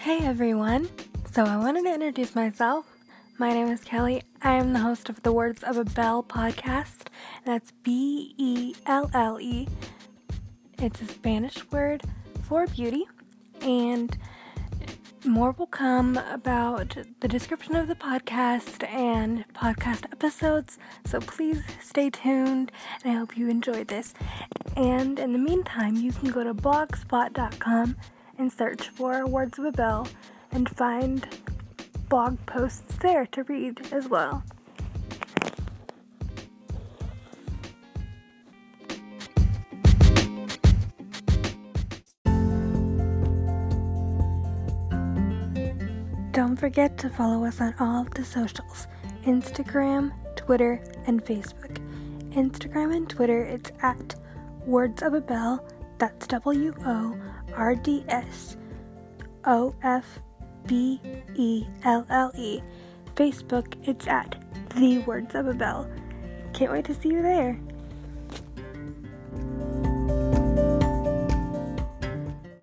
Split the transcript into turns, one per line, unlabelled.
Hey everyone! So I wanted to introduce myself. My name is Kelly. I am the host of the Words of a Belle podcast. That's B E L L E. It's a Spanish word for beauty, and more will come about the description of the podcast and podcast episodes. So please stay tuned, and I hope you enjoy this. And in the meantime, you can go to blogspot.com and search for Words of a Belle and find blog posts there to read as well. Don't forget to follow us on all the socials Instagram, Twitter, and Facebook. Instagram and Twitter, it's at Words of a Belle. That's W O R D S O F B E L L E. Facebook, it's at The Words of a Belle. Can't wait to see you there.